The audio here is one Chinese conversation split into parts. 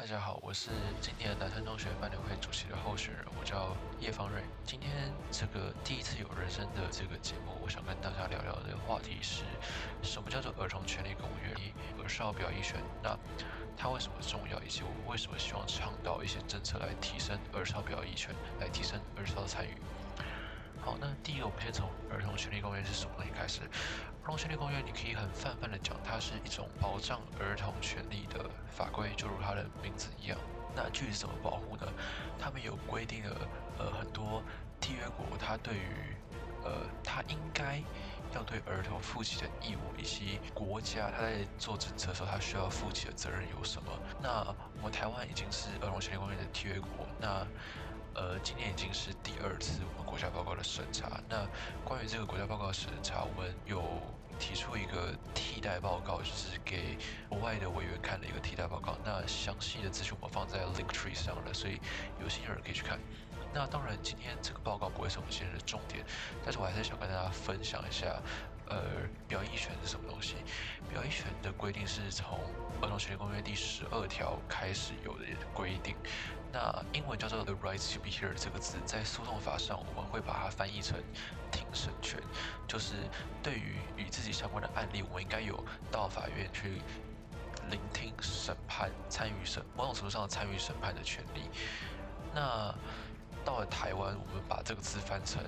大家好，我是今年南山中学班联会主席的候选人，我叫叶方瑞。今天这个第一次有人生的这个节目，我想跟大家聊聊的话题是什么叫做儿童权利公约一？儿少表意权，那它为什么重要？以及我为什么希望倡导一些政策来提升儿少表意权，来提升儿少的参与？好，那第一个，我们先从儿童权利公约是什么东西开始。儿童权利公约，你可以很泛泛的讲，它是一种保障儿童权利的法规，就如它的名字一样。那具体怎么保护呢？他们有规定了，呃，很多缔约国，它对于，呃，它应该要对儿童负起的义务，以及国家它在做政策的时候，它需要负起的责任有什么？那我们台湾已经是儿童权利公约的缔约国，那。呃，今年已经是第二次我们国家报告的审查。那关于这个国家报告审查，我们有提出一个替代报告，就是给国外的委员看的一个替代报告。那详细的资讯我放在 Linktree 上了，所以有兴趣的人可以去看。那当然，今天这个报告不会是我们今天的重点，但是我还是想跟大家分享一下，呃，表意权是什么东西。表意权的规定是从《儿童权利公约》第十二条开始有的规定。那英文叫做 the right to be heard 这个字，在诉讼法上我们会把它翻译成庭审权，就是对于与自己相关的案例，我们应该有到法院去聆听审判、参与审某种程度上参与审判的权利。那到了台湾，我们把这个字翻成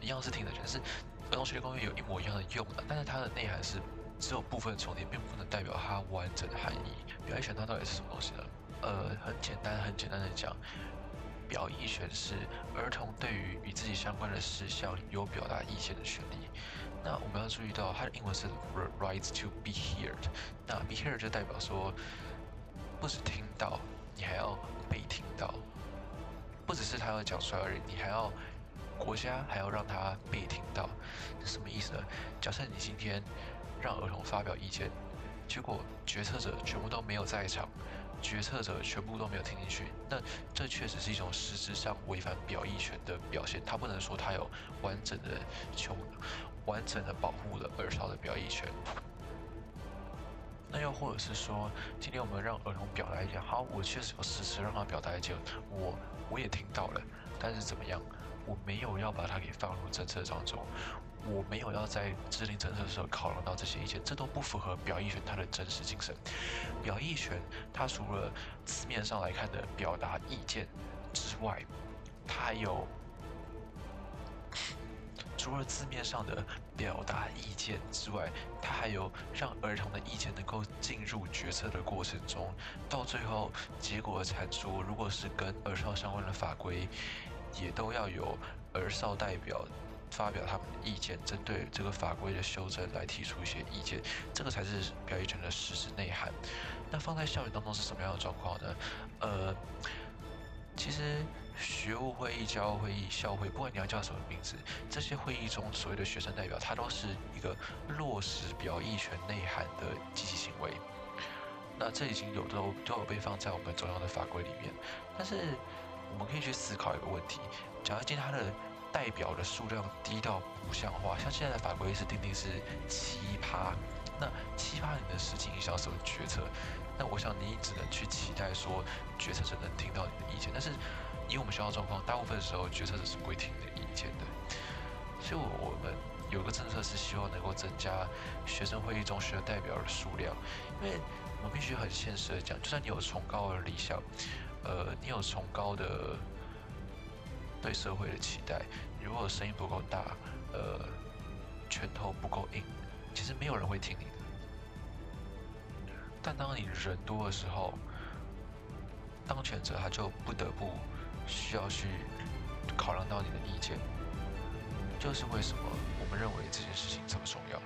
一样是听的权，是儿童权利公约有一模一样的用的，但是它的内涵是只有部分重叠，并不能代表它完整的含义。表意权它到底是什么东西呢？呃，很简单，很简单的讲，表意权是儿童对于与自己相关的事项有表达意见的权利。那我们要注意到，它的英文是 right to be heard。那 be heard 就代表说，不止听到，你还要被听到。不只是他要讲出来而已，你还要国家还要让他被听到，这什么意思呢？假设你今天让儿童发表意见，结果决策者全部都没有在场，决策者全部都没有听进去，那这确实是一种实质上违反表意权的表现。他不能说他有完整的、求完整的保护了儿少的表意权。那又或者是说，今天我们让儿童表达意见，好，我确实有实时让他表达意见，我我也听到了，但是怎么样，我没有要把它给放入政策当中，我没有要在制定政策的时候考量到这些意见，这都不符合表意权它的真实精神。表意权它除了字面上来看的表达意见之外，它还有。除了字面上的表达意见之外，它还有让儿童的意见能够进入决策的过程中，到最后结果产出，如果是跟儿童相关的法规，也都要有儿少代表发表他们的意见，针对这个法规的修正来提出一些意见，这个才是表意权的实质内涵。那放在校园当中是什么样的状况呢？呃。其实，学务会议、教务会议、校会，不管你要叫什么名字，这些会议中所谓的学生代表，它都是一个落实表意权内涵的积极行为。那这已经有都都有被放在我们中央的法规里面。但是，我们可以去思考一个问题：假如今天它的代表的数量低到不像话，像现在的法规是定定是七趴。那七八年的实际影响什么决策？那我想你只能去期待说决策者能听到你的意见，但是以我们学校状况，大部分时候决策者是不会听你的意见的。所以，我我们有个政策是希望能够增加学生会议中学生代表的数量，因为我们必须很现实的讲，就算你有崇高的理想，呃，你有崇高的对社会的期待，如果声音不够大，呃，拳头不够硬。其实没有人会听你的，但当你人多的时候，当权者他就不得不需要去考量到你的意见，就是为什么我们认为这件事情这么重要